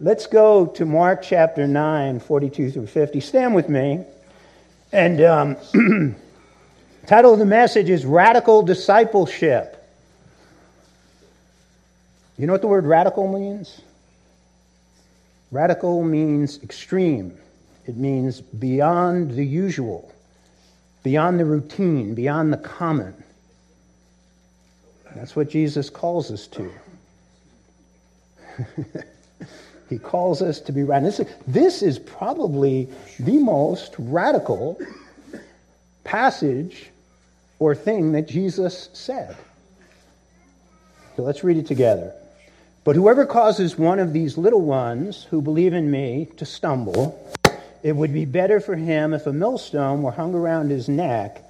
Let's go to Mark chapter 9, 42 through 50. Stand with me. And um, title of the message is Radical Discipleship. You know what the word radical means? Radical means extreme. It means beyond the usual, beyond the routine, beyond the common. That's what Jesus calls us to. he calls us to be radical. This is, this is probably the most radical passage or thing that Jesus said. So let's read it together. But whoever causes one of these little ones who believe in me to stumble, it would be better for him if a millstone were hung around his neck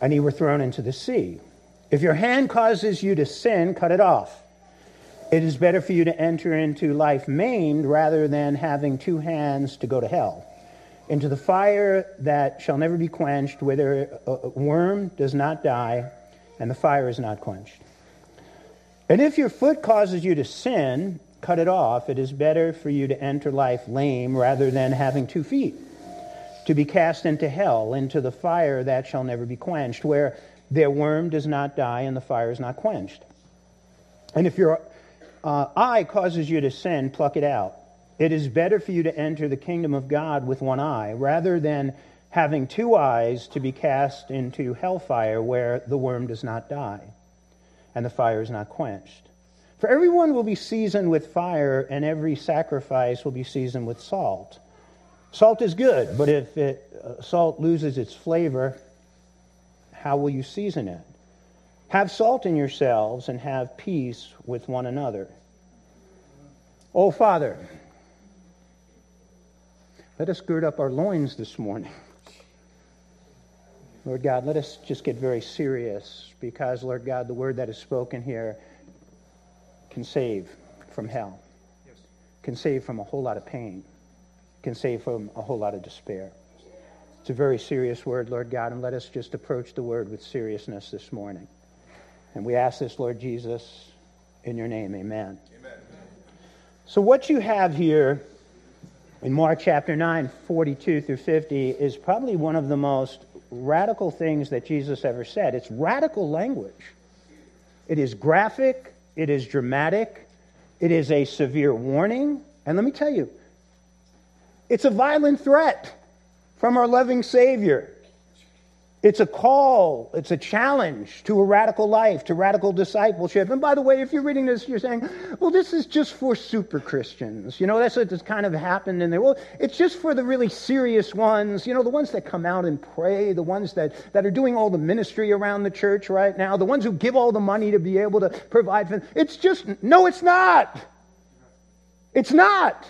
and he were thrown into the sea. If your hand causes you to sin, cut it off. It is better for you to enter into life maimed rather than having two hands to go to hell, into the fire that shall never be quenched, where a worm does not die and the fire is not quenched. And if your foot causes you to sin, cut it off. It is better for you to enter life lame rather than having two feet, to be cast into hell, into the fire that shall never be quenched, where their worm does not die and the fire is not quenched. And if your uh, eye causes you to sin, pluck it out. It is better for you to enter the kingdom of God with one eye rather than having two eyes to be cast into hellfire where the worm does not die and the fire is not quenched. For everyone will be seasoned with fire, and every sacrifice will be seasoned with salt. Salt is good, but if it, uh, salt loses its flavor, how will you season it? Have salt in yourselves and have peace with one another. Oh, Father, let us gird up our loins this morning. Lord God, let us just get very serious because, Lord God, the word that is spoken here can save from hell, can save from a whole lot of pain, can save from a whole lot of despair. It's a very serious word, Lord God, and let us just approach the word with seriousness this morning. And we ask this, Lord Jesus, in your name. Amen. Amen. So, what you have here in Mark chapter 9, 42 through 50, is probably one of the most radical things that Jesus ever said. It's radical language. It is graphic, it is dramatic, it is a severe warning. And let me tell you, it's a violent threat from our loving Savior. It's a call, it's a challenge to a radical life, to radical discipleship. And by the way, if you're reading this, you're saying, well, this is just for super Christians. You know, that's what what's kind of happened in there. Well, it's just for the really serious ones, you know, the ones that come out and pray, the ones that, that are doing all the ministry around the church right now, the ones who give all the money to be able to provide for them. It's just, no, it's not. It's not.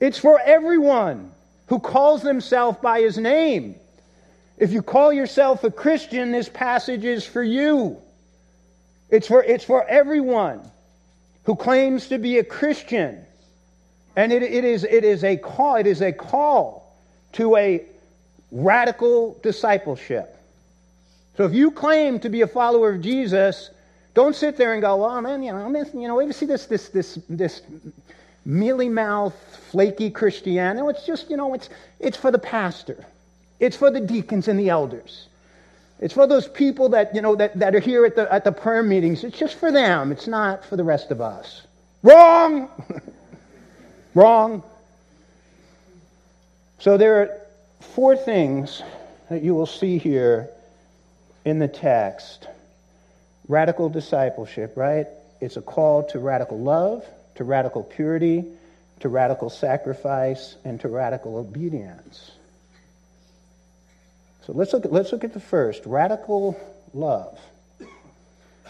It's for everyone who calls themselves by his name. If you call yourself a Christian, this passage is for you. It's for, it's for everyone who claims to be a Christian. And it, it, is, it is a call, it is a call to a radical discipleship. So if you claim to be a follower of Jesus, don't sit there and go, well, man, you know, you know, ever see this, this, this, this mealy mouth, flaky Christianity? It's just, you know, it's, it's for the pastor. It's for the deacons and the elders. It's for those people that, you know, that, that are here at the, at the prayer meetings. It's just for them. It's not for the rest of us. Wrong! Wrong. So there are four things that you will see here in the text. Radical discipleship, right? It's a call to radical love, to radical purity, to radical sacrifice, and to radical obedience. So let's look, at, let's look at the first radical love.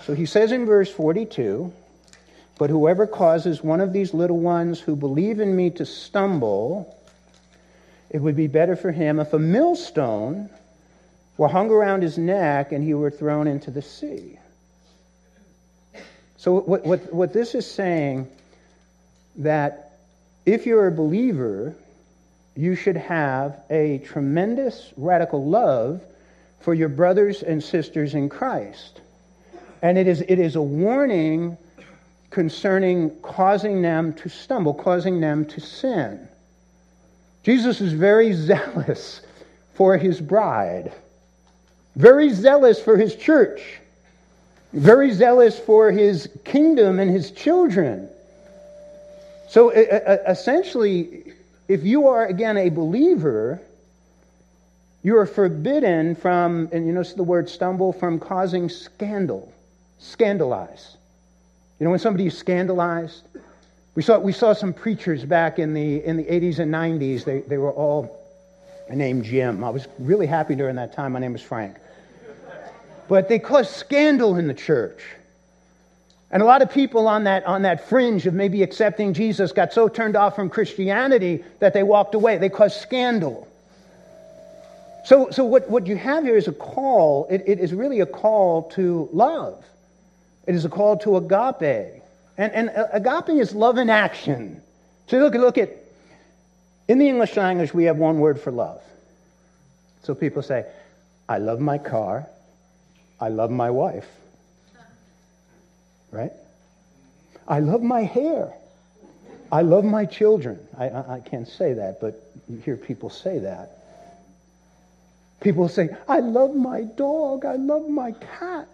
So he says in verse 42 But whoever causes one of these little ones who believe in me to stumble, it would be better for him if a millstone were hung around his neck and he were thrown into the sea. So, what, what, what this is saying that if you're a believer, you should have a tremendous radical love for your brothers and sisters in Christ. And it is, it is a warning concerning causing them to stumble, causing them to sin. Jesus is very zealous for his bride, very zealous for his church, very zealous for his kingdom and his children. So essentially, if you are, again, a believer, you are forbidden from, and you notice the word stumble, from causing scandal, scandalize. You know, when somebody is scandalized, we saw, we saw some preachers back in the, in the 80s and 90s. They, they were all named Jim. I was really happy during that time. My name was Frank. But they caused scandal in the church. And a lot of people on that, on that fringe of maybe accepting Jesus got so turned off from Christianity that they walked away. They caused scandal. So, so what, what you have here is a call. It, it is really a call to love. It is a call to agape. And, and uh, agape is love in action. So look, look at, in the English language, we have one word for love. So people say, I love my car, I love my wife. Right? I love my hair. I love my children. I, I, I can't say that, but you hear people say that. People say, I love my dog. I love my cat.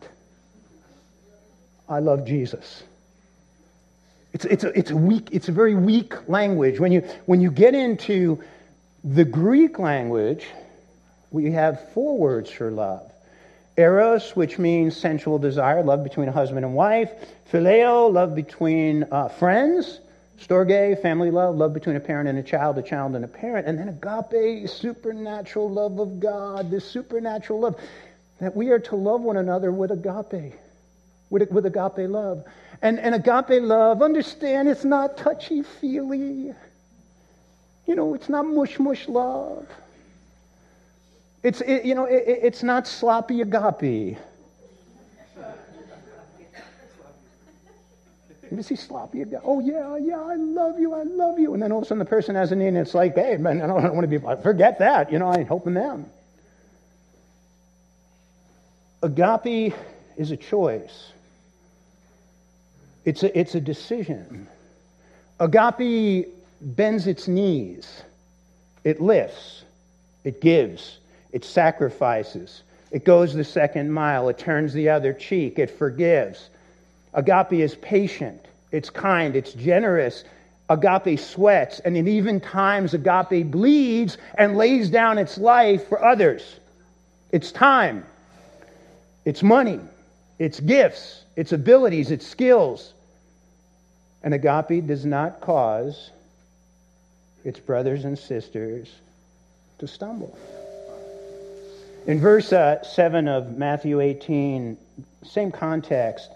I love Jesus. It's, it's, a, it's, a weak, it's a very weak language. When you, when you get into the Greek language, we have four words for love eros, which means sensual desire, love between a husband and wife, phileo, love between uh, friends, storge, family love, love between a parent and a child, a child and a parent, and then agape, supernatural love of God, this supernatural love that we are to love one another with agape with, with agape love. And, and agape love, understand, it's not touchy feely. You know, it's not mush mush love. It's, it, you know, it, it's not sloppy agape. You see sloppy agape. Oh, yeah, yeah, I love you, I love you. And then all of a sudden the person has a need and it's like, hey, man, I don't want to be, forget that. You know, I ain't helping them. Agape is a choice. It's a, it's a decision. Agape bends its knees, it lifts, it gives, it sacrifices, it goes the second mile, it turns the other cheek, it forgives. Agape is patient, it's kind, it's generous. Agape sweats, and in even times, agape bleeds and lays down its life for others. It's time, it's money, it's gifts, its abilities, its skills. And agape does not cause its brothers and sisters to stumble. In verse uh, 7 of Matthew 18, same context,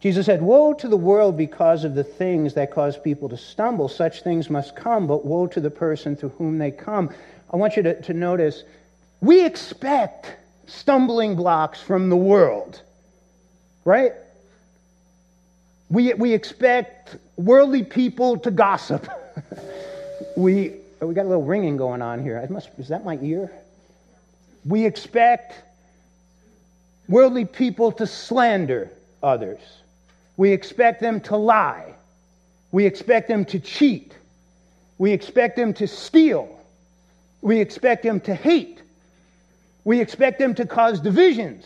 Jesus said, Woe to the world because of the things that cause people to stumble. Such things must come, but woe to the person through whom they come. I want you to, to notice we expect stumbling blocks from the world, right? We, we expect worldly people to gossip. we, we got a little ringing going on here. I must, is that my ear? We expect worldly people to slander others. We expect them to lie. We expect them to cheat. We expect them to steal. We expect them to hate. We expect them to cause divisions.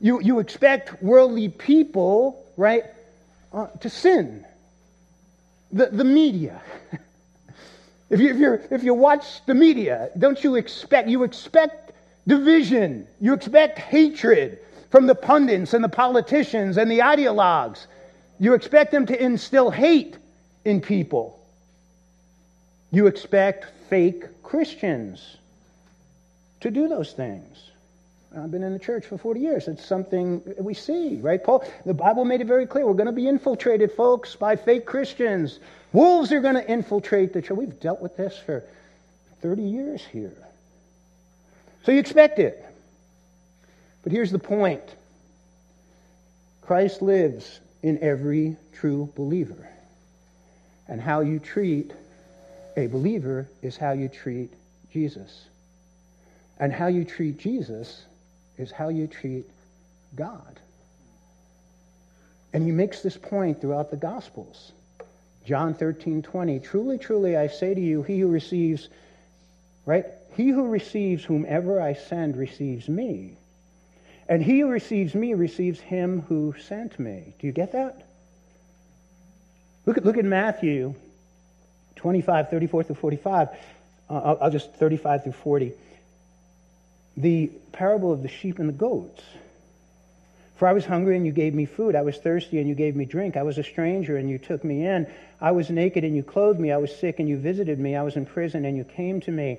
You, you expect worldly people, right, uh, to sin. The, the media. if, you, if, you if you watch the media, don't you expect, you expect division, you expect hatred from the pundits and the politicians and the ideologues. You expect them to instill hate in people. You expect fake Christians to do those things. I've been in the church for 40 years. It's something we see, right? Paul, the Bible made it very clear. We're going to be infiltrated, folks, by fake Christians. Wolves are going to infiltrate the church. We've dealt with this for 30 years here. So you expect it. But here's the point Christ lives in every true believer. And how you treat a believer is how you treat Jesus. And how you treat Jesus is how you treat God. And he makes this point throughout the Gospels. John 13, 20. Truly, truly, I say to you, he who receives, right? He who receives whomever I send receives me. And he who receives me receives him who sent me. Do you get that? Look at, look at Matthew 25, 34 through 45. Uh, I'll, I'll just 35 through 40. The parable of the sheep and the goats. For I was hungry and you gave me food. I was thirsty and you gave me drink. I was a stranger and you took me in. I was naked and you clothed me. I was sick and you visited me. I was in prison and you came to me.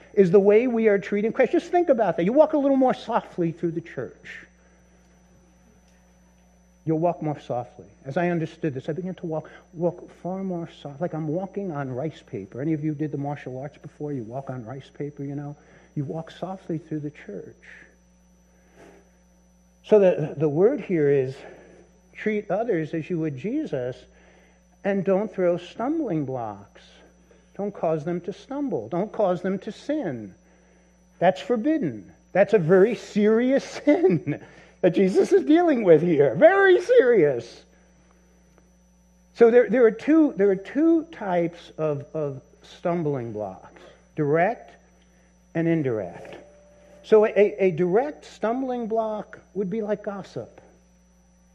is the way we are treating Christ. Just think about that. You walk a little more softly through the church. You'll walk more softly. As I understood this, I began to walk, walk far more soft, like I'm walking on rice paper. Any of you did the martial arts before? You walk on rice paper, you know? You walk softly through the church. So the, the word here is treat others as you would Jesus and don't throw stumbling blocks. Don't cause them to stumble. Don't cause them to sin. That's forbidden. That's a very serious sin that Jesus is dealing with here. Very serious. So there, there, are, two, there are two types of, of stumbling blocks direct and indirect. So a, a direct stumbling block would be like gossip.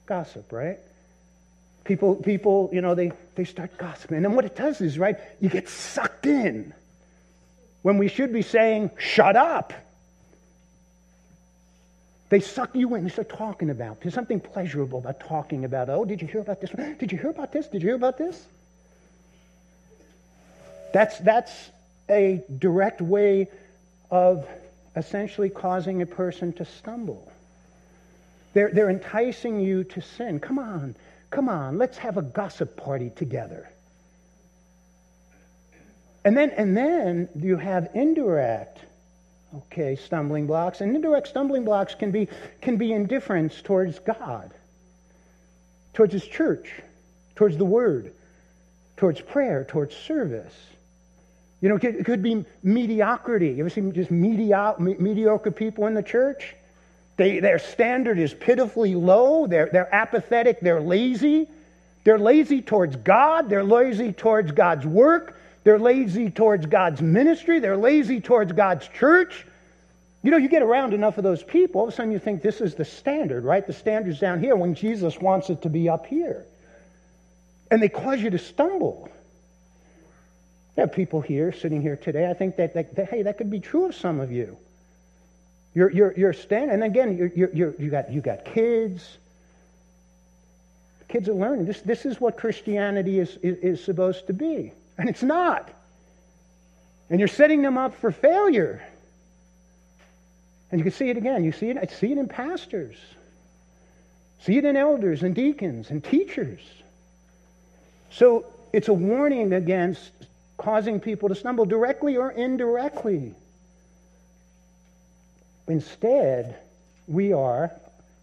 Gossip, right? People, people, you know, they, they start gossiping. And what it does is, right, you get sucked in when we should be saying, shut up. They suck you in. They start talking about. There's something pleasurable about talking about. Oh, did you hear about this? Did you hear about this? Did you hear about this? That's, that's a direct way of essentially causing a person to stumble. They're, they're enticing you to sin. Come on, Come on, let's have a gossip party together. And then, and then you have indirect, okay, stumbling blocks. And indirect stumbling blocks can be, can be indifference towards God, towards His church, towards the Word, towards prayer, towards service. You know, it could, be mediocrity. You ever seen just medio- mediocre people in the church? They, their standard is pitifully low. They're, they're apathetic. They're lazy. They're lazy towards God. They're lazy towards God's work. They're lazy towards God's ministry. They're lazy towards God's church. You know, you get around enough of those people, all of a sudden you think this is the standard, right? The standard's down here when Jesus wants it to be up here. And they cause you to stumble. There are people here, sitting here today, I think that, that, that hey, that could be true of some of you. You're, you're, you're standing, and again, you're, you're, you're, you, got, you got kids. Kids are learning. This, this is what Christianity is, is, is supposed to be, and it's not. And you're setting them up for failure. And you can see it again. You see it, I see it in pastors. See it in elders and deacons and teachers. So it's a warning against causing people to stumble directly or indirectly. Instead, we are,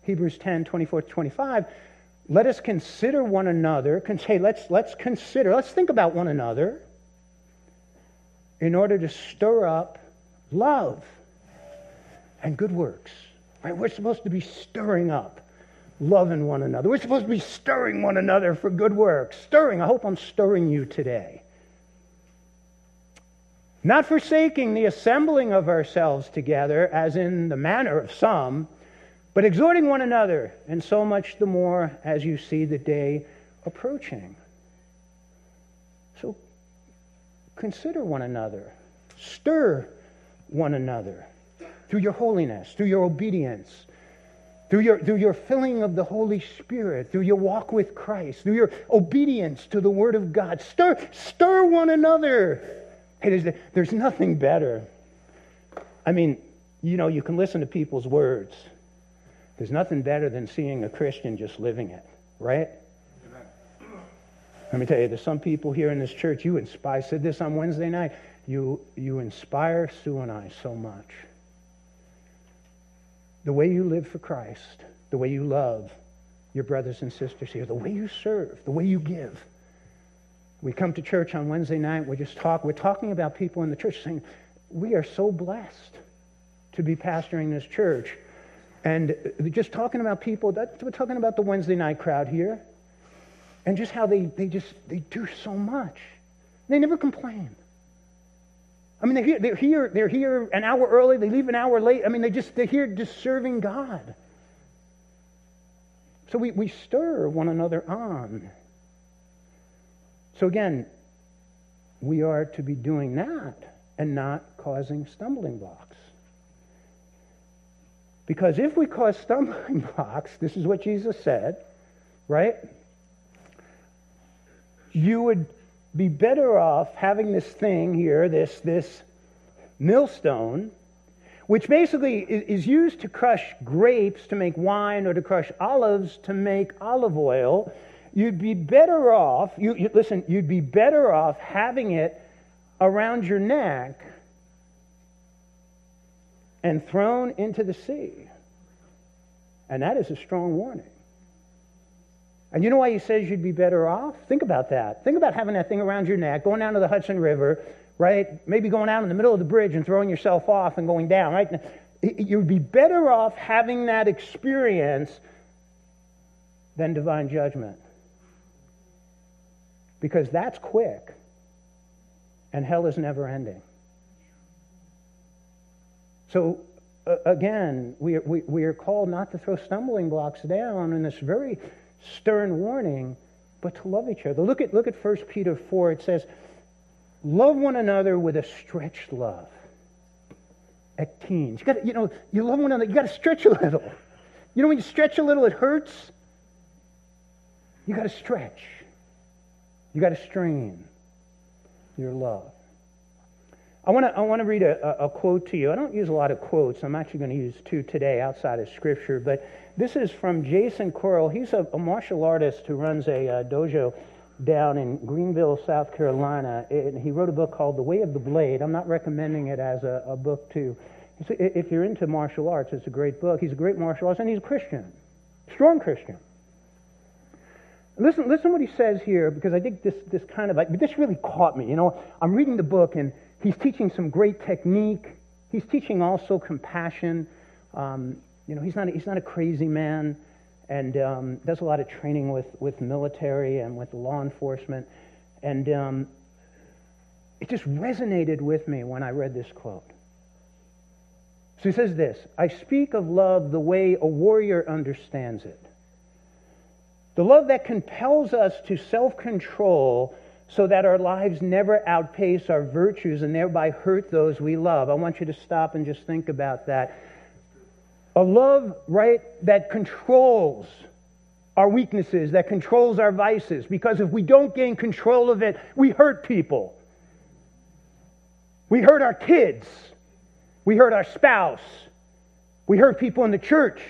Hebrews 10 24 25, let us consider one another. Hey, let's, let's consider, let's think about one another in order to stir up love and good works. Right? We're supposed to be stirring up love in one another. We're supposed to be stirring one another for good works. Stirring. I hope I'm stirring you today not forsaking the assembling of ourselves together, as in the manner of some, but exhorting one another, and so much the more as you see the day approaching. So consider one another, stir one another through your holiness, through your obedience, through your, through your filling of the Holy Spirit, through your walk with Christ, through your obedience to the Word of God. Stir, stir one another Hey, there's, there's nothing better. I mean, you know, you can listen to people's words. There's nothing better than seeing a Christian just living it, right? Let me tell you, there's some people here in this church, you inspire, I said this on Wednesday night, you, you inspire Sue and I so much. The way you live for Christ, the way you love your brothers and sisters here, the way you serve, the way you give. We come to church on Wednesday night, we just talk, we're talking about people in the church saying, we are so blessed to be pastoring this church. And just talking about people, that, we're talking about the Wednesday night crowd here and just how they, they just they do so much. They never complain. I mean, they're here, they're here, they're here an hour early, they leave an hour late. I mean, they just they're here just serving God. So we, we stir one another on. So again, we are to be doing that and not causing stumbling blocks. Because if we cause stumbling blocks, this is what Jesus said, right? you would be better off having this thing here, this, this millstone, which basically is used to crush grapes to make wine or to crush olives to make olive oil. You'd be better off, you, you, listen, you'd be better off having it around your neck and thrown into the sea. And that is a strong warning. And you know why he says you'd be better off? Think about that. Think about having that thing around your neck, going down to the Hudson River, right? Maybe going out in the middle of the bridge and throwing yourself off and going down, right? You'd be better off having that experience than divine judgment. Because that's quick, and hell is never ending. So, uh, again, we, we, we are called not to throw stumbling blocks down in this very stern warning, but to love each other. Look at, look at 1 Peter 4. It says, Love one another with a stretched love. ektenes. You got you know, you love one another, you got to stretch a little. You know, when you stretch a little, it hurts. You got to stretch. You got to strain your love. I want to I want to read a, a, quote to you. I don't use a lot of quotes. I'm actually going to use two today outside of Scripture, but this is from Jason Correll. He's a, a martial artist who runs a, a, uh, dojo down in Greenville, South Carolina. And he wrote a book called The Way of the Blade. I'm not recommending it as a, a book to. If you're into martial arts, it's a great book. He's a great martial artist, and he's a Christian, strong Christian. Listen, listen what he says here, because I think this, this kind of, like, this really caught me. You know, I'm reading the book, and he's teaching some great technique. He's teaching also compassion. Um, you know, he's not, he's not a crazy man and um, does a lot of training with, with military and with law enforcement. And um, it just resonated with me when I read this quote. So he says this I speak of love the way a warrior understands it. The love that compels us to self control so that our lives never outpace our virtues and thereby hurt those we love. I want you to stop and just think about that. A love, right, that controls our weaknesses, that controls our vices. Because if we don't gain control of it, we hurt people. We hurt our kids. We hurt our spouse. We hurt people in the church,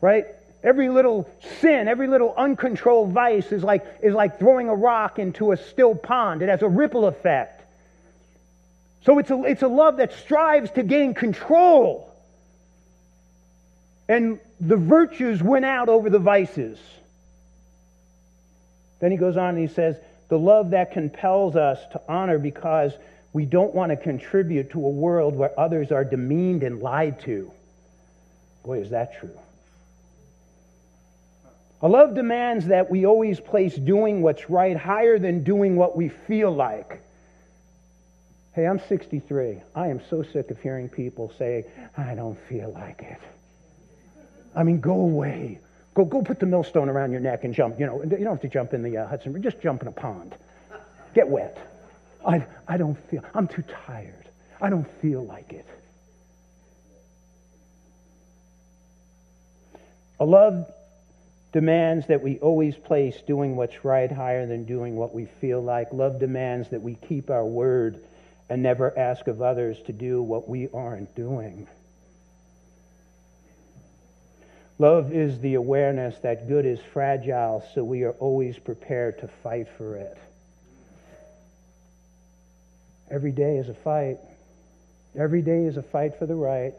right? Every little sin, every little uncontrolled vice is like, is like throwing a rock into a still pond. It has a ripple effect. So it's a, it's a love that strives to gain control and the virtues win out over the vices. Then he goes on and he says, the love that compels us to honor because we don't want to contribute to a world where others are demeaned and lied to. Boy, is that true. A love demands that we always place doing what's right higher than doing what we feel like. Hey, I'm 63. I am so sick of hearing people say, I don't feel like it. I mean, go away. Go, go put the millstone around your neck and jump. You know, you don't have to jump in the uh, Hudson River. Just jump in a pond. Get wet. I, I don't feel, I'm too tired. I don't feel like it. A love demands that we always place doing what's right higher than doing what we feel like. Love demands that we keep our word and never ask of others to do what we aren't doing. Love is the awareness that good is fragile, so we are always prepared to fight for it. Every day is a fight. Every day is a fight for the right.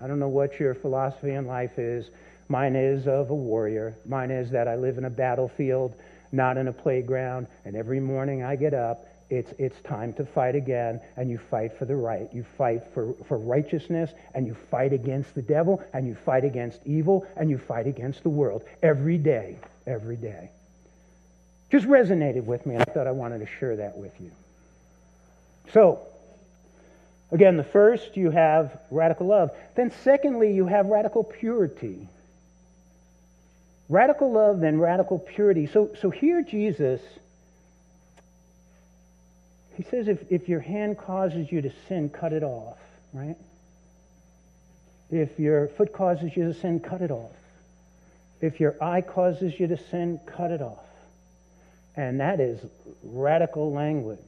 I don't know what your philosophy in life is. Mine is of a warrior. Mine is that I live in a battlefield, not in a playground. And every morning I get up it's, it's time to fight again, and you fight for the right. You fight for, for righteousness, and you fight against the devil, and you fight against evil, and you fight against the world every day, every day. Just resonated with me, and I thought I wanted to share that with you. So, again, the first, you have radical love. Then, secondly, you have radical purity. Radical love, then radical purity. So, so here, Jesus he says if, if your hand causes you to sin, cut it off, right? If your foot causes you to sin, cut it off. If your eye causes you to sin, cut it off. And that is radical language.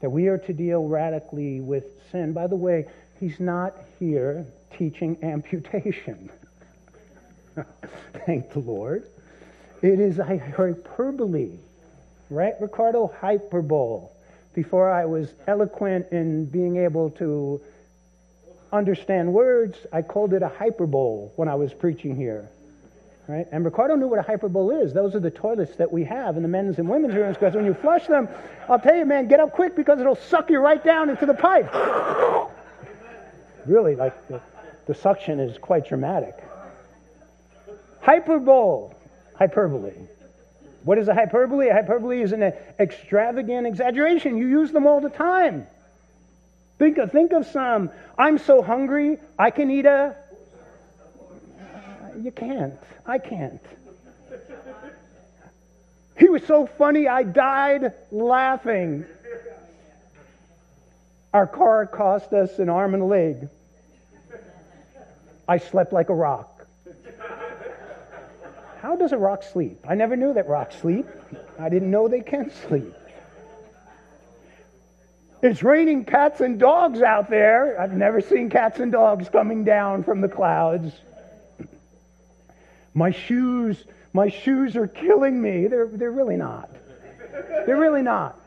That we are to deal radically with sin. By the way, he's not here teaching amputation. Thank the Lord. It is hyperbole right, Ricardo? Hyperbole. Before I was eloquent in being able to understand words, I called it a hyperbole when I was preaching here. Right? And Ricardo knew what a hyperbole is. Those are the toilets that we have in the men's and women's rooms because when you flush them, I'll tell you, man, get up quick because it'll suck you right down into the pipe. really, like the, the suction is quite dramatic. Hyperbole, hyperbole. What is a hyperbole? A hyperbole is an extravagant exaggeration. You use them all the time. Think of, think of some. I'm so hungry, I can eat a. Uh, you can't. I can't. He was so funny, I died laughing. Our car cost us an arm and a leg. I slept like a rock. How does a rock sleep? I never knew that rocks sleep. I didn't know they can sleep. It's raining cats and dogs out there. I've never seen cats and dogs coming down from the clouds. My shoes, my shoes are killing me. They're, they're really not. They're really not.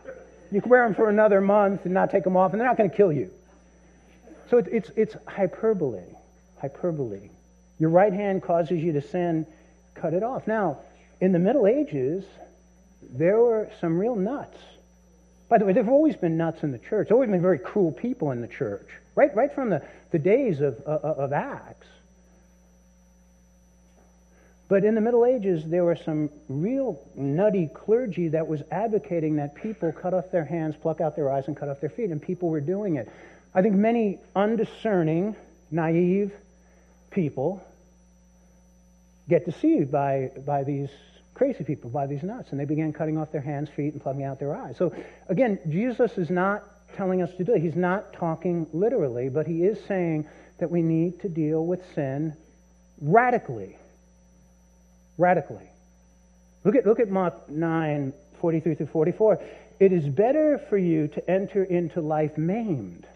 You can wear them for another month and not take them off, and they're not going to kill you. So it's, it's, it's hyperbole. Hyperbole. Your right hand causes you to sin cut it off. Now, in the Middle Ages, there were some real nuts. By the way, there have always been nuts in the church. There always been very cruel people in the church, right, right from the, the days of, uh, of Acts. But in the Middle Ages, there were some real nutty clergy that was advocating that people cut off their hands, pluck out their eyes, and cut off their feet, and people were doing it. I think many undiscerning, naive people get deceived by, by these crazy people, by these nuts. And they began cutting off their hands, feet, and plugging out their eyes. So again, Jesus is not telling us to do it. He's not talking literally, but he is saying that we need to deal with sin radically. Radically. Look at, look at Mark 9, 43 through 44. It is better for you to enter into life maimed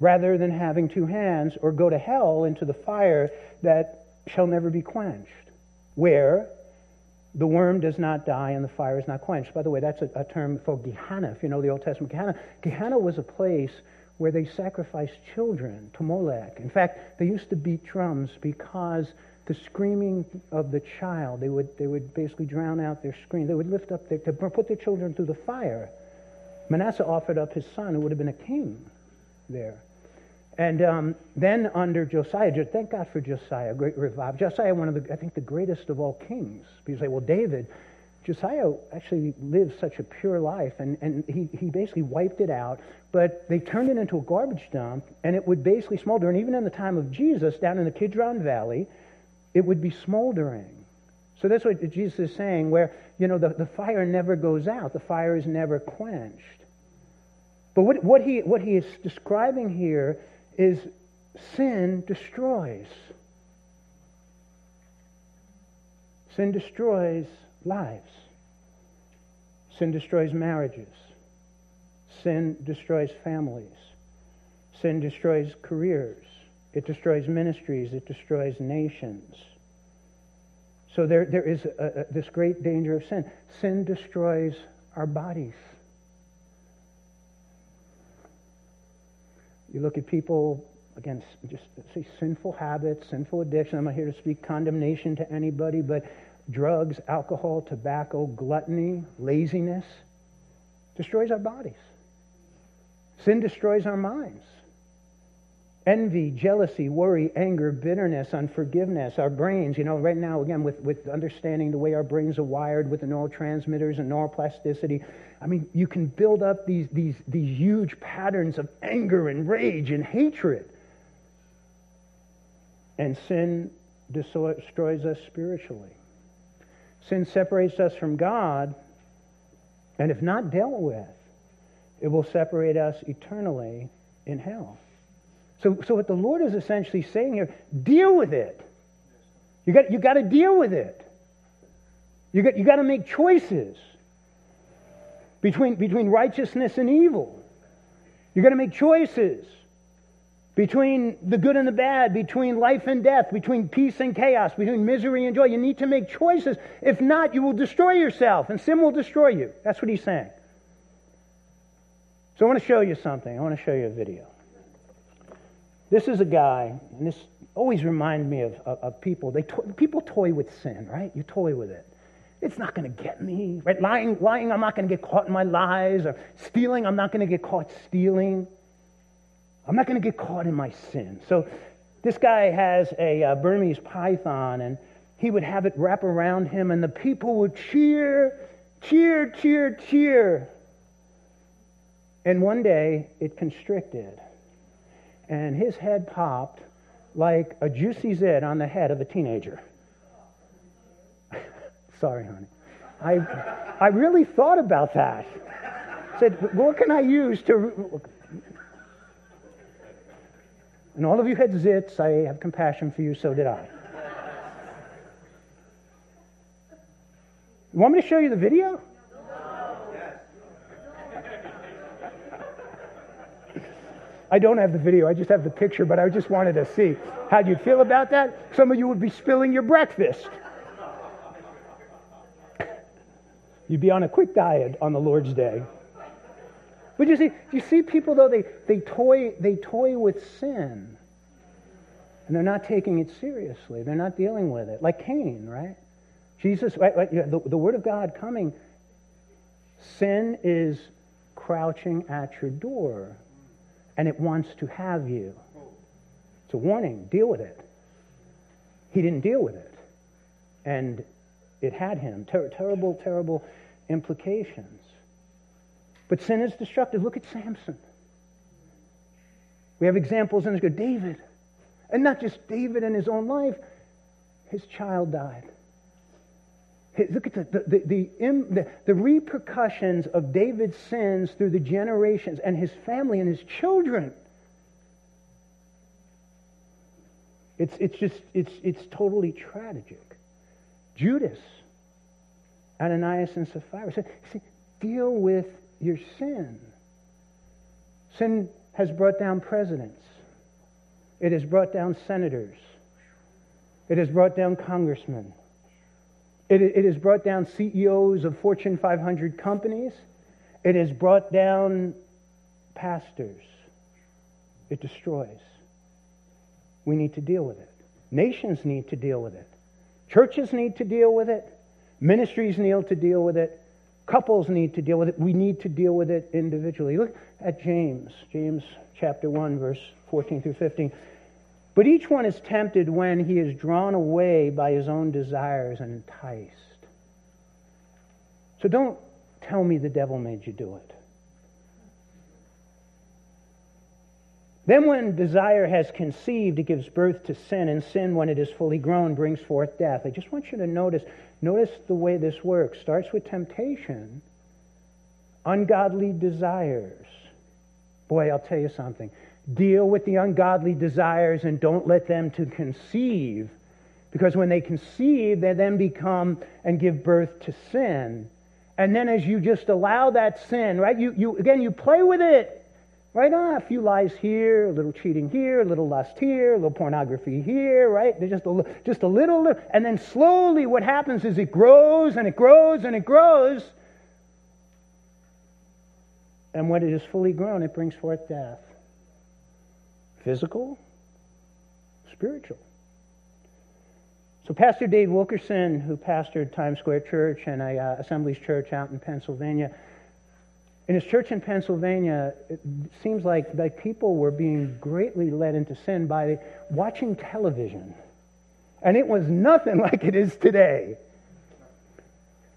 rather than having two hands or go to hell into the fire that shall never be quenched, where the worm does not die and the fire is not quenched. By the way, that's a, a term for Gehenna. If you know the Old Testament, Gehenna. Gehenna was a place where they sacrificed children to Molech. In fact, they used to beat drums because the screaming of the child, they would, they would basically drown out their scream. They would lift up their, to put their children through the fire. Manasseh offered up his son, who would have been a king there. And um, then under Josiah, thank God for Josiah, great revival. Josiah, one of the, I think, the greatest of all kings. People say, well, David, Josiah actually lived such a pure life, and, and he, he basically wiped it out, but they turned it into a garbage dump, and it would basically smolder. And even in the time of Jesus, down in the Kidron Valley, it would be smoldering. So that's what Jesus is saying, where, you know, the, the fire never goes out, the fire is never quenched. But what, what, he, what he is describing here is sin destroys. Sin destroys lives. Sin destroys marriages. Sin destroys families. Sin destroys careers. it destroys ministries, it destroys nations. So there, there is a, a, this great danger of sin. Sin destroys our bodies. You look at people, again, just say sinful habits, sinful addiction. I'm not here to speak condemnation to anybody, but drugs, alcohol, tobacco, gluttony, laziness destroys our bodies. Sin destroys our minds. Envy, jealousy, worry, anger, bitterness, unforgiveness, our brains, you know, right now, again, with, with understanding the way our brains are wired with the neurotransmitters and neuroplasticity, I mean, you can build up these, these, these huge patterns of anger and rage and hatred. And sin destroys us spiritually. Sin separates us from God, and if not dealt with, it will separate us eternally in hell. So, so what the Lord is essentially saying here, deal with it. You got, you got to deal with it. You got, you got to make choices between, between righteousness and evil. You got to make choices between the good and the bad, between life and death, between peace and chaos, between misery and joy. You need to make choices. If not, you will destroy yourself, and sin will destroy you. That's what he's saying. So I want to show you something. I want to show you a video. This is a guy, and this always reminds me of, of, of people. They to, people toy with sin, right? You toy with it. It's not going to get me, right? Lying, lying, I'm not going to get caught in my lies, or stealing, I'm not going to get caught stealing. I'm not going to get caught in my sin. So this guy has a uh, Burmese python, and he would have it wrap around him, and the people would cheer, cheer, cheer, cheer. And one day it constricted and his head popped like a juicy zit on the head of a teenager. Sorry, honey. I, I really thought about that. Said, what can I use to. And all of you had zits. I have compassion for you, so did I. You want me to show you the video? I don't have the video, I just have the picture, but I just wanted to see how you'd feel about that. Some of you would be spilling your breakfast. You'd be on a quick diet on the Lord's day. But you see, you see people though they, they toy they toy with sin. And they're not taking it seriously. They're not dealing with it. Like Cain, right? Jesus, right, right, the, the word of God coming. Sin is crouching at your door and it wants to have you. It's a warning. Deal with it. He didn't deal with it. And it had him. Ter- terrible, terrible implications. But sin is destructive. Look at Samson. We have examples in. Go, David. And not just David in his own life, his child died. Look at the, the, the, the, the, repercussions of David's sins through the generations and his family and his children. It's, it's just, it's, it's totally tragic. Judas, Ananias and Sapphira said, see, deal with your sin. Sin has brought down presidents. It has brought down senators. It has brought down congressmen. It, it has brought down CEOs of Fortune 500 companies. It has brought down pastors. It destroys. We need to deal with it. Nations need to deal with it. Churches need to deal with it. Ministries need to deal with it. Couples need to deal with it. We need to deal with it individually. Look at James, James chapter 1, verse 14 through 15. But each one is tempted when he is drawn away by his own desires and enticed. So don't tell me the devil made you do it. Then, when desire has conceived, it gives birth to sin, and sin, when it is fully grown, brings forth death. I just want you to notice, notice the way this works. Starts with temptation, ungodly desires. Boy, I'll tell you something deal with the ungodly desires and don't let them to conceive because when they conceive they then become and give birth to sin and then as you just allow that sin right you, you again you play with it Right ah, a few lies here, a little cheating here, a little lust here, a little pornography here, right? Just a, just a little, and then slowly what happens is it grows and it grows and it grows. And when it is fully grown, it brings forth death. Physical, spiritual. So, Pastor Dave Wilkerson, who pastored Times Square Church and a uh, Assemblies Church out in Pennsylvania, in his church in Pennsylvania, it seems like, like people were being greatly led into sin by watching television. And it was nothing like it is today.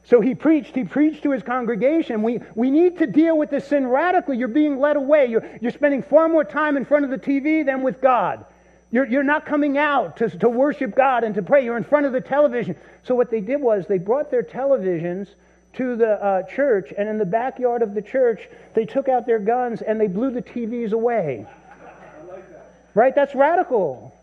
So he preached, he preached to his congregation. We, we need to deal with this sin radically. You're being led away. You're, you're spending far more time in front of the TV than with God. You're, you're not coming out to, to worship God and to pray. You're in front of the television. So, what they did was they brought their televisions to the uh, church, and in the backyard of the church, they took out their guns and they blew the TVs away. Like that. Right? That's radical.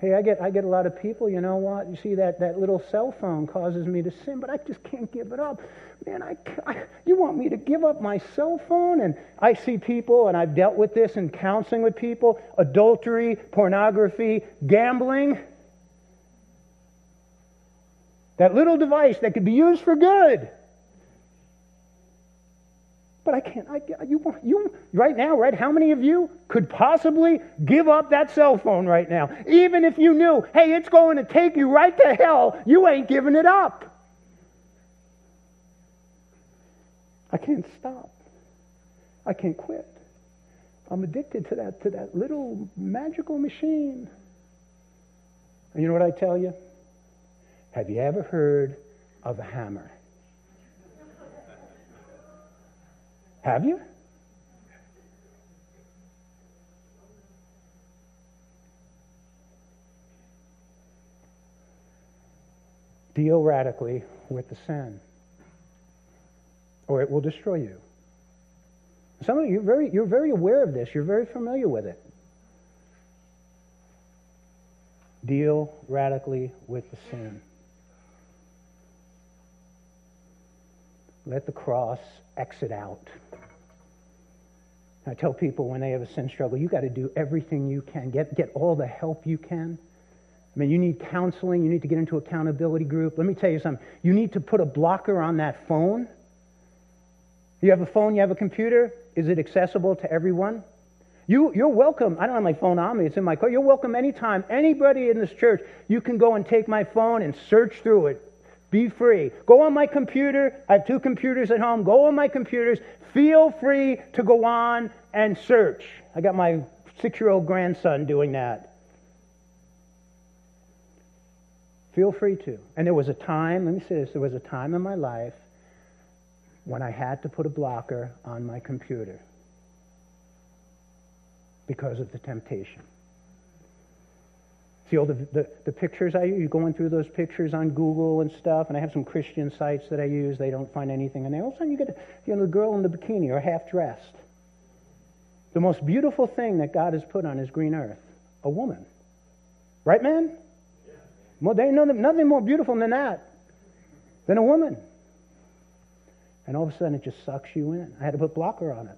Hey, I get, I get a lot of people, you know what? You see, that, that little cell phone causes me to sin, but I just can't give it up. Man, I, I, you want me to give up my cell phone? And I see people, and I've dealt with this in counseling with people adultery, pornography, gambling. That little device that could be used for good but I can't. I, you, you, right now, right? How many of you could possibly give up that cell phone right now? Even if you knew, hey, it's going to take you right to hell, you ain't giving it up. I can't stop. I can't quit. I'm addicted to that, to that little magical machine. And you know what I tell you? Have you ever heard of a hammer? Have you? Deal radically with the sin, or it will destroy you. Some of you, very, you're very aware of this, you're very familiar with it. Deal radically with the sin. Let the cross exit out. I tell people when they have a sin struggle, you got to do everything you can. Get, get all the help you can. I mean, you need counseling. You need to get into accountability group. Let me tell you something. You need to put a blocker on that phone. You have a phone, you have a computer. Is it accessible to everyone? You, you're welcome. I don't have my phone on me, it's in my car. You're welcome anytime. Anybody in this church, you can go and take my phone and search through it. Be free. Go on my computer. I have two computers at home. Go on my computers. Feel free to go on and search. I got my six year old grandson doing that. Feel free to. And there was a time, let me say this, there was a time in my life when I had to put a blocker on my computer because of the temptation. See all the, the, the pictures I use, going through those pictures on Google and stuff, and I have some Christian sites that I use. They don't find anything, and then all of a sudden you get you know, the girl in the bikini or half dressed. The most beautiful thing that God has put on His green earth, a woman. Right, man? Yeah. Well, there ain't nothing, nothing more beautiful than that, than a woman. And all of a sudden it just sucks you in. I had to put blocker on it.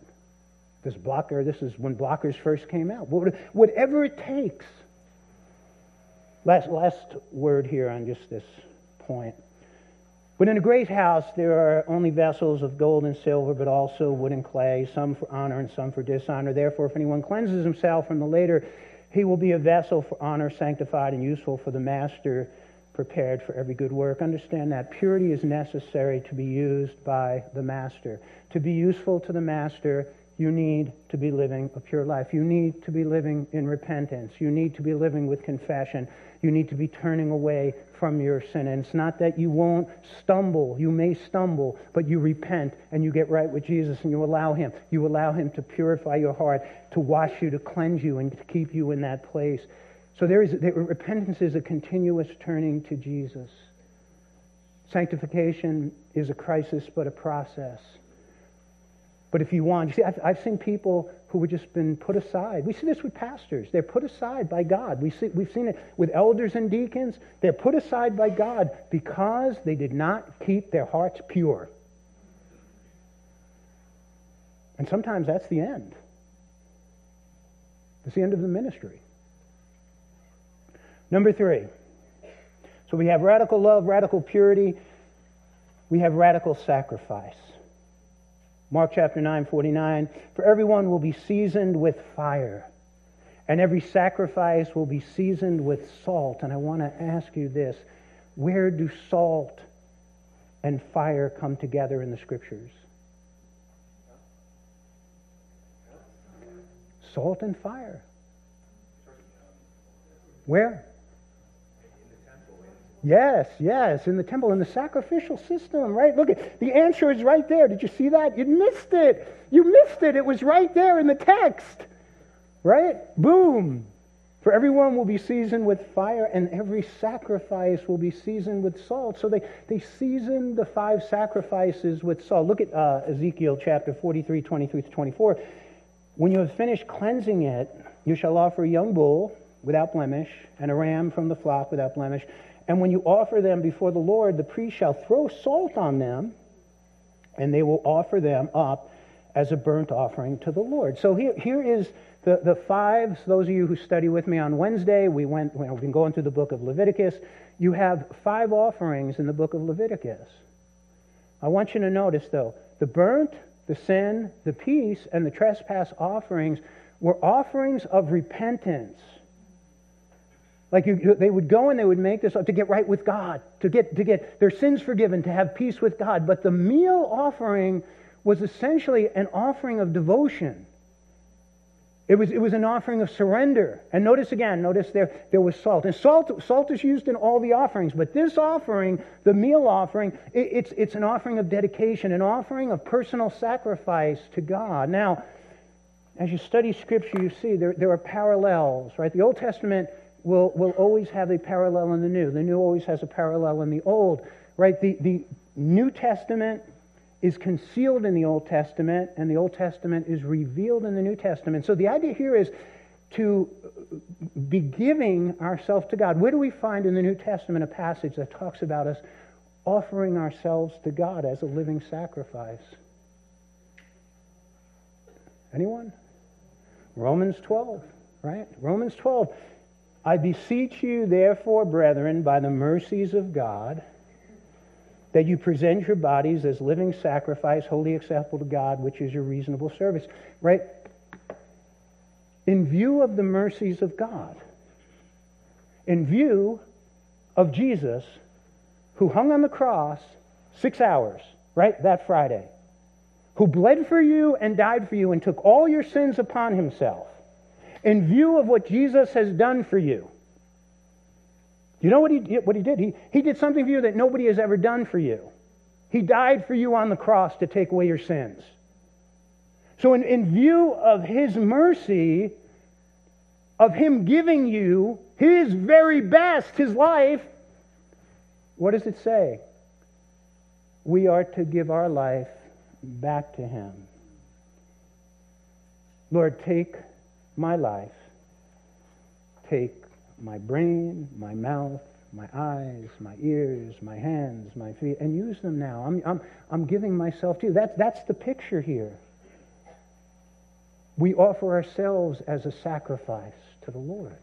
This blocker, this is when blockers first came out. Whatever it takes Last, last word here on just this point. But in a great house, there are only vessels of gold and silver, but also wood and clay, some for honor and some for dishonor. Therefore, if anyone cleanses himself from the later, he will be a vessel for honor, sanctified and useful for the master, prepared for every good work. Understand that purity is necessary to be used by the master. To be useful to the master, you need to be living a pure life. You need to be living in repentance. You need to be living with confession. You need to be turning away from your sin. And it's not that you won't stumble. You may stumble, but you repent and you get right with Jesus and you allow Him. You allow Him to purify your heart, to wash you, to cleanse you, and to keep you in that place. So there is there, repentance is a continuous turning to Jesus. Sanctification is a crisis, but a process. But if you want, you see, I've, I've seen people who have just been put aside. We see this with pastors. They're put aside by God. We see, we've seen it with elders and deacons. They're put aside by God because they did not keep their hearts pure. And sometimes that's the end. It's the end of the ministry. Number three. So we have radical love, radical purity. We have radical sacrifice. Mark chapter 9, 49. For everyone will be seasoned with fire, and every sacrifice will be seasoned with salt. And I want to ask you this where do salt and fire come together in the scriptures? Salt and fire. Where? Yes, yes, in the temple, in the sacrificial system, right? Look, at, the answer is right there. Did you see that? You missed it. You missed it. It was right there in the text, right? Boom. For everyone will be seasoned with fire, and every sacrifice will be seasoned with salt. So they, they seasoned the five sacrifices with salt. Look at uh, Ezekiel chapter 43, 23 to 24. When you have finished cleansing it, you shall offer a young bull without blemish, and a ram from the flock without blemish. And when you offer them before the Lord, the priest shall throw salt on them, and they will offer them up as a burnt offering to the Lord. So here, here is the, the fives. Those of you who study with me on Wednesday, we went, we've been going through the book of Leviticus. You have five offerings in the book of Leviticus. I want you to notice, though, the burnt, the sin, the peace, and the trespass offerings were offerings of repentance. Like you, they would go and they would make this to get right with God, to get, to get their sins forgiven, to have peace with God. But the meal offering was essentially an offering of devotion. It was, it was an offering of surrender. And notice again, notice there, there was salt. And salt, salt is used in all the offerings, but this offering, the meal offering, it, it's, it's an offering of dedication, an offering of personal sacrifice to God. Now, as you study Scripture, you see there, there are parallels, right? The Old Testament will, will always have a parallel in the New. The New always has a parallel in the Old, right? The, the New Testament is concealed in the Old Testament, and the Old Testament is revealed in the New Testament. So the idea here is to be giving ourselves to God. Where do we find in the New Testament a passage that talks about us offering ourselves to God as a living sacrifice? Anyone? Romans 12, right? Romans 12. I beseech you, therefore, brethren, by the mercies of God, that you present your bodies as living sacrifice, wholly acceptable to God, which is your reasonable service. Right? In view of the mercies of God, in view of Jesus, who hung on the cross six hours, right, that Friday, who bled for you and died for you and took all your sins upon himself, in view of what Jesus has done for you, you know what he, what he did? He, he did something for you that nobody has ever done for you. He died for you on the cross to take away your sins. So, in, in view of his mercy, of him giving you his very best, his life, what does it say? We are to give our life back to him. Lord, take my life, take my brain, my mouth, my eyes, my ears, my hands, my feet, and use them now. I'm, I'm, I'm giving myself to you. That's, that's the picture here. We offer ourselves as a sacrifice to the Lord.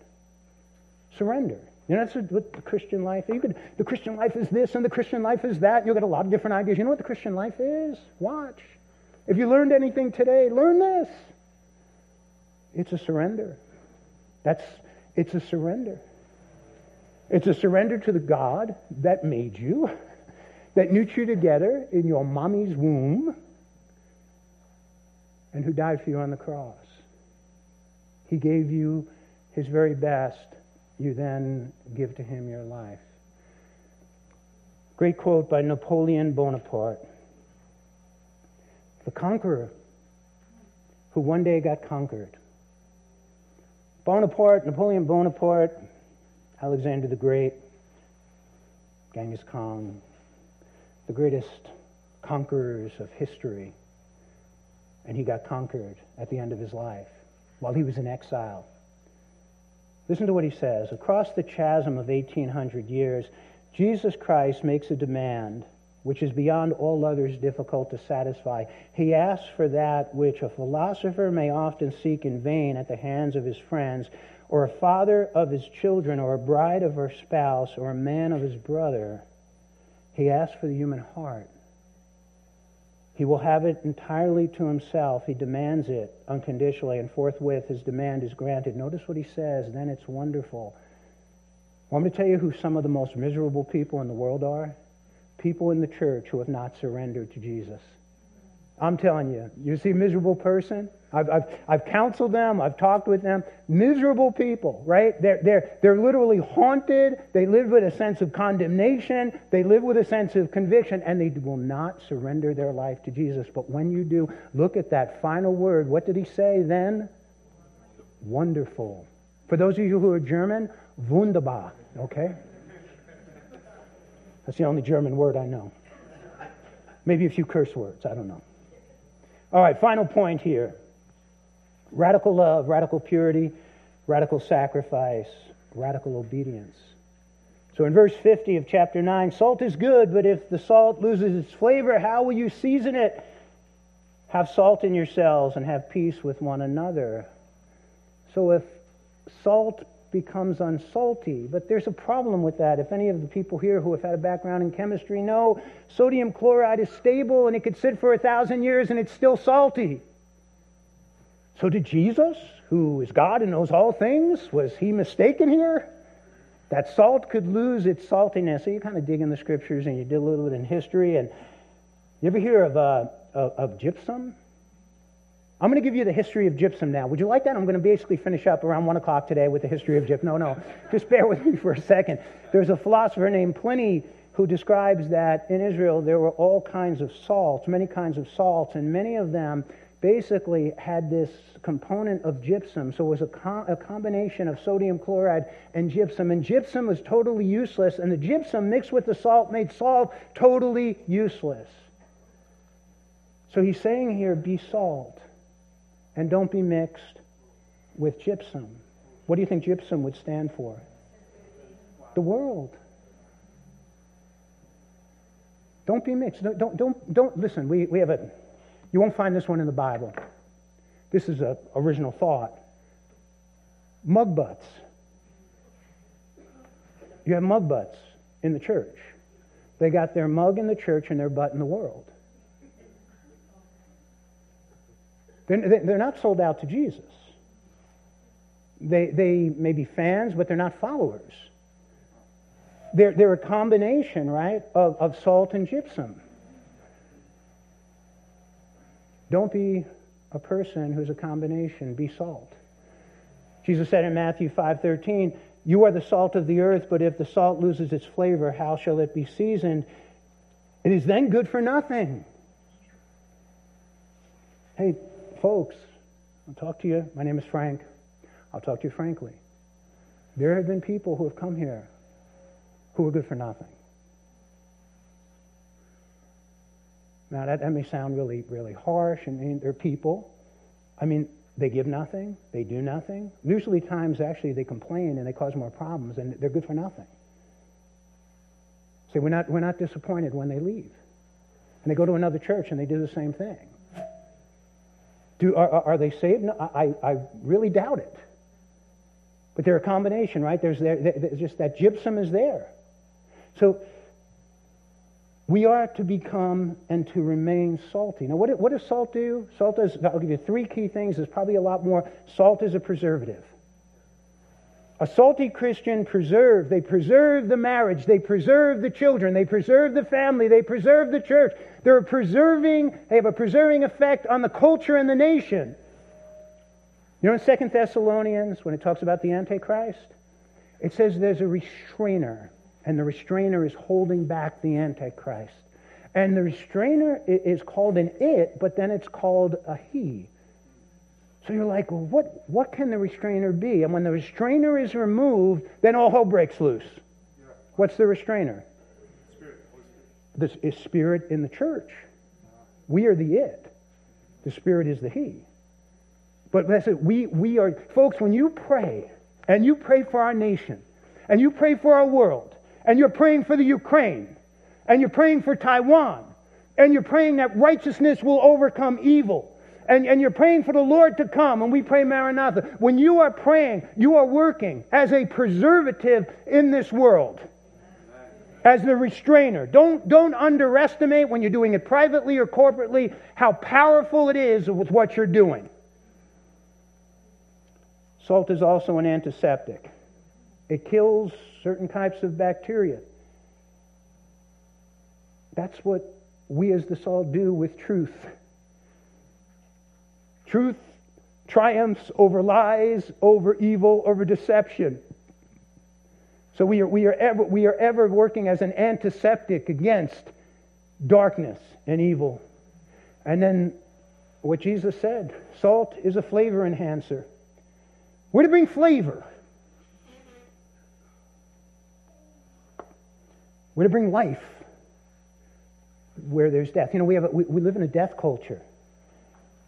Surrender. You know, that's what the Christian life is. You could, the Christian life is this and the Christian life is that. You'll get a lot of different ideas. You know what the Christian life is? Watch. If you learned anything today, learn this. It's a surrender. That's it's a surrender. It's a surrender to the God that made you, that knit you together in your mommy's womb, and who died for you on the cross. He gave you his very best. You then give to him your life. Great quote by Napoleon Bonaparte, the conqueror who one day got conquered. Bonaparte, Napoleon Bonaparte, Alexander the Great, Genghis Khan, the greatest conquerors of history. And he got conquered at the end of his life while he was in exile. Listen to what he says. Across the chasm of 1800 years, Jesus Christ makes a demand which is beyond all others difficult to satisfy. He asks for that which a philosopher may often seek in vain at the hands of his friends, or a father of his children, or a bride of her spouse, or a man of his brother. He asks for the human heart. He will have it entirely to himself. He demands it unconditionally, and forthwith his demand is granted. Notice what he says, then it's wonderful. Want me to tell you who some of the most miserable people in the world are? People in the church who have not surrendered to Jesus. I'm telling you, you see a miserable person? I've, I've, I've counseled them, I've talked with them. Miserable people, right? They're, they're, they're literally haunted. They live with a sense of condemnation. They live with a sense of conviction, and they will not surrender their life to Jesus. But when you do, look at that final word. What did he say then? Wonderful. For those of you who are German, wunderbar, okay? That's the only German word I know. Maybe a few curse words, I don't know. All right, final point here radical love, radical purity, radical sacrifice, radical obedience. So in verse 50 of chapter 9, salt is good, but if the salt loses its flavor, how will you season it? Have salt in yourselves and have peace with one another. So if salt becomes unsalty. But there's a problem with that. If any of the people here who have had a background in chemistry know, sodium chloride is stable and it could sit for a thousand years and it's still salty. So did Jesus, who is God and knows all things, was he mistaken here? That salt could lose its saltiness. So you kind of dig in the scriptures and you did a little bit in history. And you ever hear of, uh, of, of gypsum? I'm going to give you the history of gypsum now. Would you like that? I'm going to basically finish up around 1 o'clock today with the history of gypsum. No, no. Just bear with me for a second. There's a philosopher named Pliny who describes that in Israel there were all kinds of salts, many kinds of salts, and many of them basically had this component of gypsum. So it was a, com- a combination of sodium chloride and gypsum. And gypsum was totally useless, and the gypsum mixed with the salt made salt totally useless. So he's saying here be salt and don't be mixed with gypsum. What do you think gypsum would stand for? The world. Don't be mixed. Don't, don't, don't, don't listen. We, we have a, you won't find this one in the Bible. This is an original thought. Mug butts. You have mug butts in the church. They got their mug in the church and their butt in the world. They're, they're not sold out to Jesus. They, they may be fans, but they're not followers. They're, they're a combination, right, of, of salt and gypsum. Don't be a person who's a combination. Be salt. Jesus said in Matthew 5:13, "You are the salt of the earth, but if the salt loses its flavor, how shall it be seasoned? It is then good for nothing." Hey, folks, I'll talk to you. My name is Frank. I'll talk to you frankly. There have been people who have come here who are good for nothing. Now, that, that may sound really, really harsh, and, and they're people. I mean, they give nothing, they do nothing. Usually, times actually they complain and they cause more problems, and they're good for nothing. See, we're not, we're not disappointed when they leave. And they go to another church and they do the same thing. Do, are, are they saved? No, I, I really doubt it. But they're a combination, right? There's, there, there's just that gypsum is there. So we are to become and to remain salty. Now, what, what does salt do? Salt is, I'll give you three key things. There's probably a lot more. Salt is a preservative. A salty Christian preserve. They preserve the marriage. They preserve the children. They preserve the family. They preserve the church. They're preserving, they have a preserving effect on the culture and the nation. You know in Second Thessalonians, when it talks about the Antichrist, it says there's a restrainer, and the restrainer is holding back the Antichrist. And the restrainer is called an it, but then it's called a he. So you're like, well, what, what can the restrainer be? And when the restrainer is removed, then all hell breaks loose. What's the restrainer? Spirit. This is spirit in the church. We are the it. The spirit is the he. But that's it. We, we are, folks, when you pray, and you pray for our nation, and you pray for our world, and you're praying for the Ukraine, and you're praying for Taiwan, and you're praying that righteousness will overcome evil, and, and you're praying for the Lord to come, and we pray Maranatha. When you are praying, you are working as a preservative in this world, as the restrainer. Don't, don't underestimate when you're doing it privately or corporately how powerful it is with what you're doing. Salt is also an antiseptic. It kills certain types of bacteria. That's what we as the salt do with truth. Truth triumphs over lies, over evil, over deception. So we are, we, are ever, we are ever working as an antiseptic against darkness and evil. And then what Jesus said salt is a flavor enhancer. We're to bring flavor. We're to bring life where there's death. You know, we, have a, we, we live in a death culture.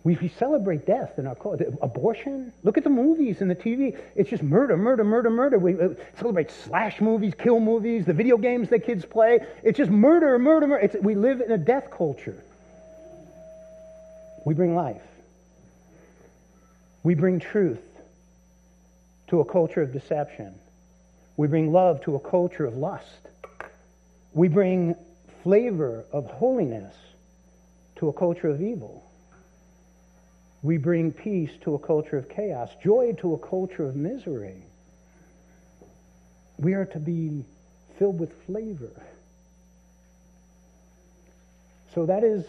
We, we celebrate death in our culture. Abortion. Look at the movies and the TV. It's just murder, murder, murder, murder. We uh, celebrate slash movies, kill movies, the video games that kids play. It's just murder, murder, murder. It's, we live in a death culture. We bring life. We bring truth to a culture of deception. We bring love to a culture of lust. We bring flavor of holiness to a culture of evil. We bring peace to a culture of chaos, joy to a culture of misery. We are to be filled with flavor. So that is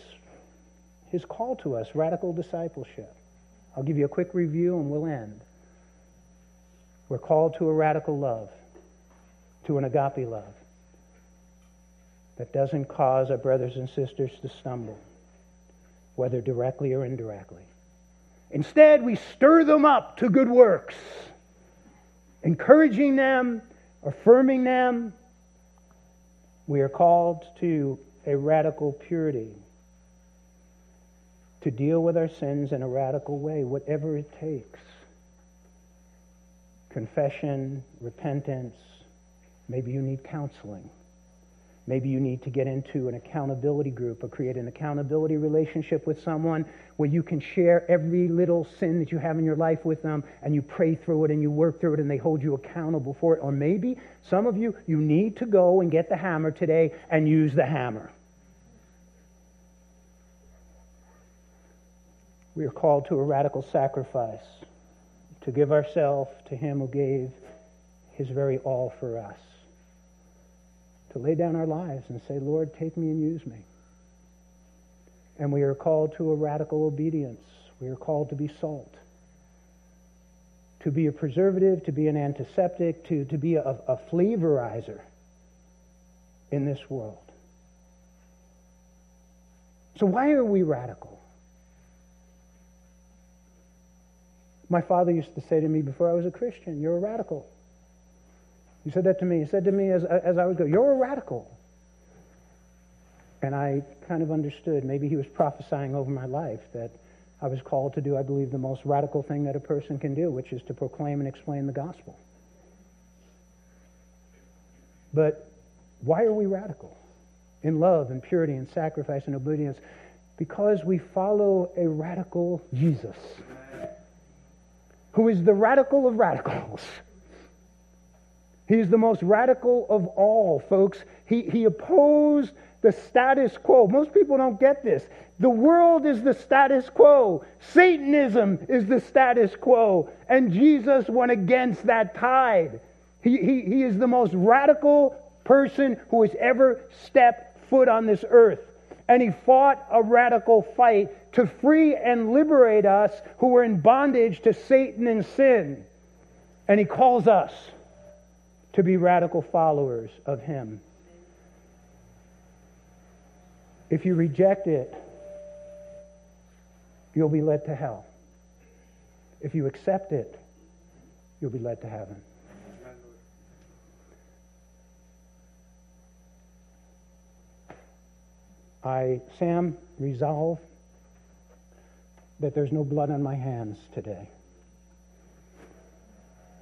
his call to us radical discipleship. I'll give you a quick review and we'll end. We're called to a radical love, to an agape love that doesn't cause our brothers and sisters to stumble, whether directly or indirectly. Instead, we stir them up to good works, encouraging them, affirming them. We are called to a radical purity, to deal with our sins in a radical way, whatever it takes. Confession, repentance, maybe you need counseling. Maybe you need to get into an accountability group or create an accountability relationship with someone where you can share every little sin that you have in your life with them and you pray through it and you work through it and they hold you accountable for it. Or maybe some of you, you need to go and get the hammer today and use the hammer. We are called to a radical sacrifice, to give ourselves to Him who gave His very all for us to lay down our lives and say, Lord, take me and use me. And we are called to a radical obedience. We are called to be salt, to be a preservative, to be an antiseptic, to, to be a, a flavorizer in this world. So, why are we radical? My father used to say to me before I was a Christian, You're a radical. He said that to me. He said to me as, as I would go, You're a radical. And I kind of understood. Maybe he was prophesying over my life that I was called to do, I believe, the most radical thing that a person can do, which is to proclaim and explain the gospel. But why are we radical? In love and purity and sacrifice and obedience? Because we follow a radical Jesus, who is the radical of radicals. He's the most radical of all, folks. He, he opposed the status quo. Most people don't get this. The world is the status quo, Satanism is the status quo, and Jesus went against that tide. He, he, he is the most radical person who has ever stepped foot on this earth. And he fought a radical fight to free and liberate us who were in bondage to Satan and sin. And he calls us to be radical followers of Him. If you reject it, you'll be led to hell. If you accept it, you'll be led to heaven. I, Sam, resolve that there's no blood on my hands today.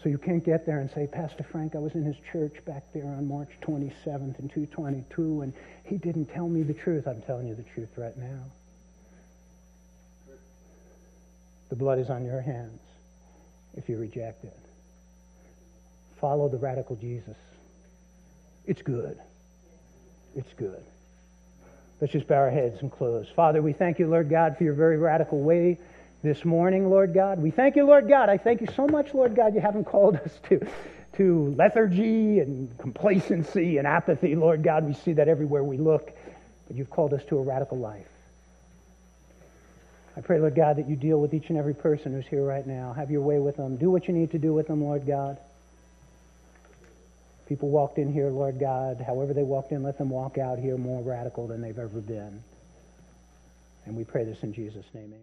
So you can't get there and say, Pastor Frank, I was in his church back there on March 27th in 222, and he didn't tell me the truth. I'm telling you the truth right now. The blood is on your hands if you reject it. Follow the radical Jesus. It's good. It's good. Let's just bow our heads and close. Father, we thank you, Lord God, for your very radical way this morning, Lord God. We thank you, Lord God. I thank you so much, Lord God, you haven't called us to, to lethargy and complacency and apathy, Lord God. We see that everywhere we look, but you've called us to a radical life. I pray, Lord God, that you deal with each and every person who's here right now. Have your way with them. Do what you need to do with them, Lord God. People walked in here, Lord God. However they walked in, let them walk out here more radical than they've ever been. And we pray this in Jesus' name. Amen.